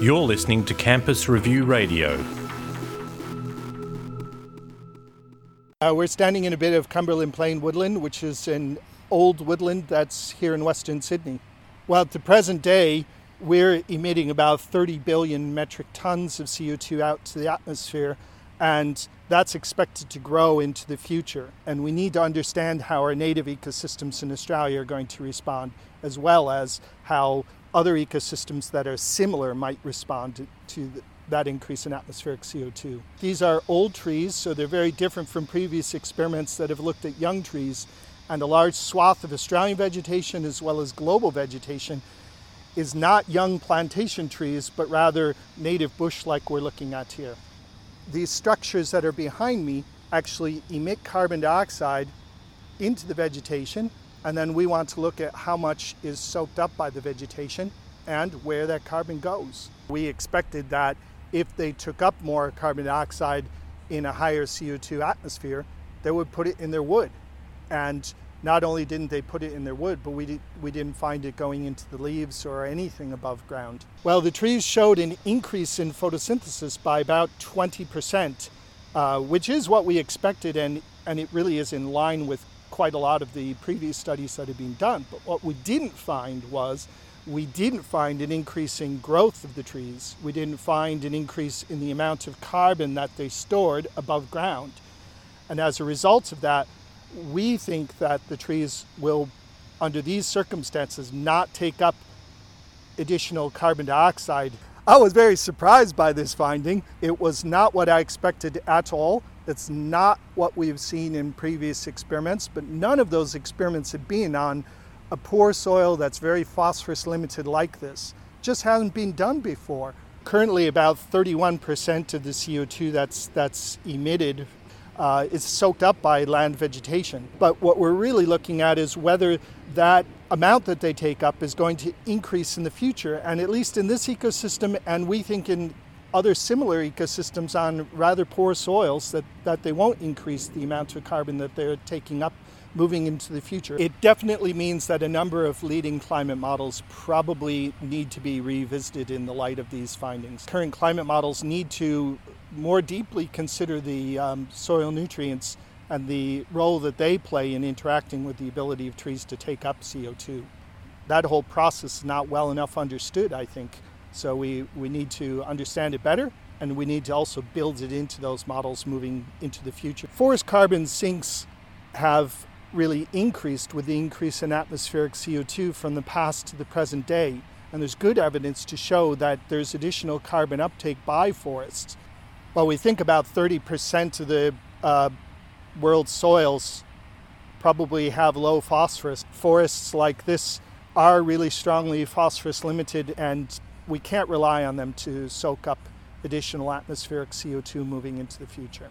You're listening to Campus Review Radio. Uh, we're standing in a bit of Cumberland Plain woodland, which is an old woodland that's here in Western Sydney. Well, at the present day, we're emitting about 30 billion metric tons of CO2 out to the atmosphere, and that's expected to grow into the future. And we need to understand how our native ecosystems in Australia are going to respond, as well as how other ecosystems that are similar might respond to, that increase in atmospheric CO2. These are old trees, so they're very different from previous experiments that have looked at young trees. And a large swath of Australian vegetation, as well as global vegetation, is not young plantation trees, but rather native bush like we're looking at here. These structures that are behind me actually emit carbon dioxide into the vegetation, and then we want to look at how much is soaked up by the vegetation and where that carbon goes. We expected that if they took up more carbon dioxide in a higher CO2 atmosphere, they would put it in their wood. And not only didn't they put it in their wood, but we, did, we didn't find it going into the leaves or anything above ground. Well, the trees showed an increase in photosynthesis by about 20%, uh, which is what we expected, and, and it really is in line with quite a lot of the previous studies that had been done. But what we didn't find was we didn't find an increase in growth of the trees. We didn't find an increase in the amount of carbon that they stored above ground. And as a result of that, we think that the trees will, under these circumstances, not take up additional carbon dioxide. I was very surprised by this finding. It was not what I expected at all. It's not what we've seen in previous experiments, but none of those experiments have been on a poor soil that's very phosphorus limited like this. Just hasn't been done before. Currently, about 31% of the CO2 that's, that's emitted uh, is soaked up by land vegetation. But what we're really looking at is whether that amount that they take up is going to increase in the future. And at least in this ecosystem, and we think in other similar ecosystems on rather poor soils, that, that they won't increase the amount of carbon that they're taking up moving into the future. It definitely means that a number of leading climate models probably need to be revisited in the light of these findings. Current climate models need to more deeply consider the um, soil nutrients and the role that they play in interacting with the ability of trees to take up CO2. That whole process is not well enough understood, I think. So we, we need to understand it better and we need to also build it into those models moving into the future. Forest carbon sinks have really increased with the increase in atmospheric CO2 from the past to the present day. And there's good evidence to show that there's additional carbon uptake by forests. Well, we think about 30% of the uh, world's soils probably have low phosphorus. Forests like this are really strongly phosphorus limited, and we can't rely on them to soak up additional atmospheric CO2 moving into the future.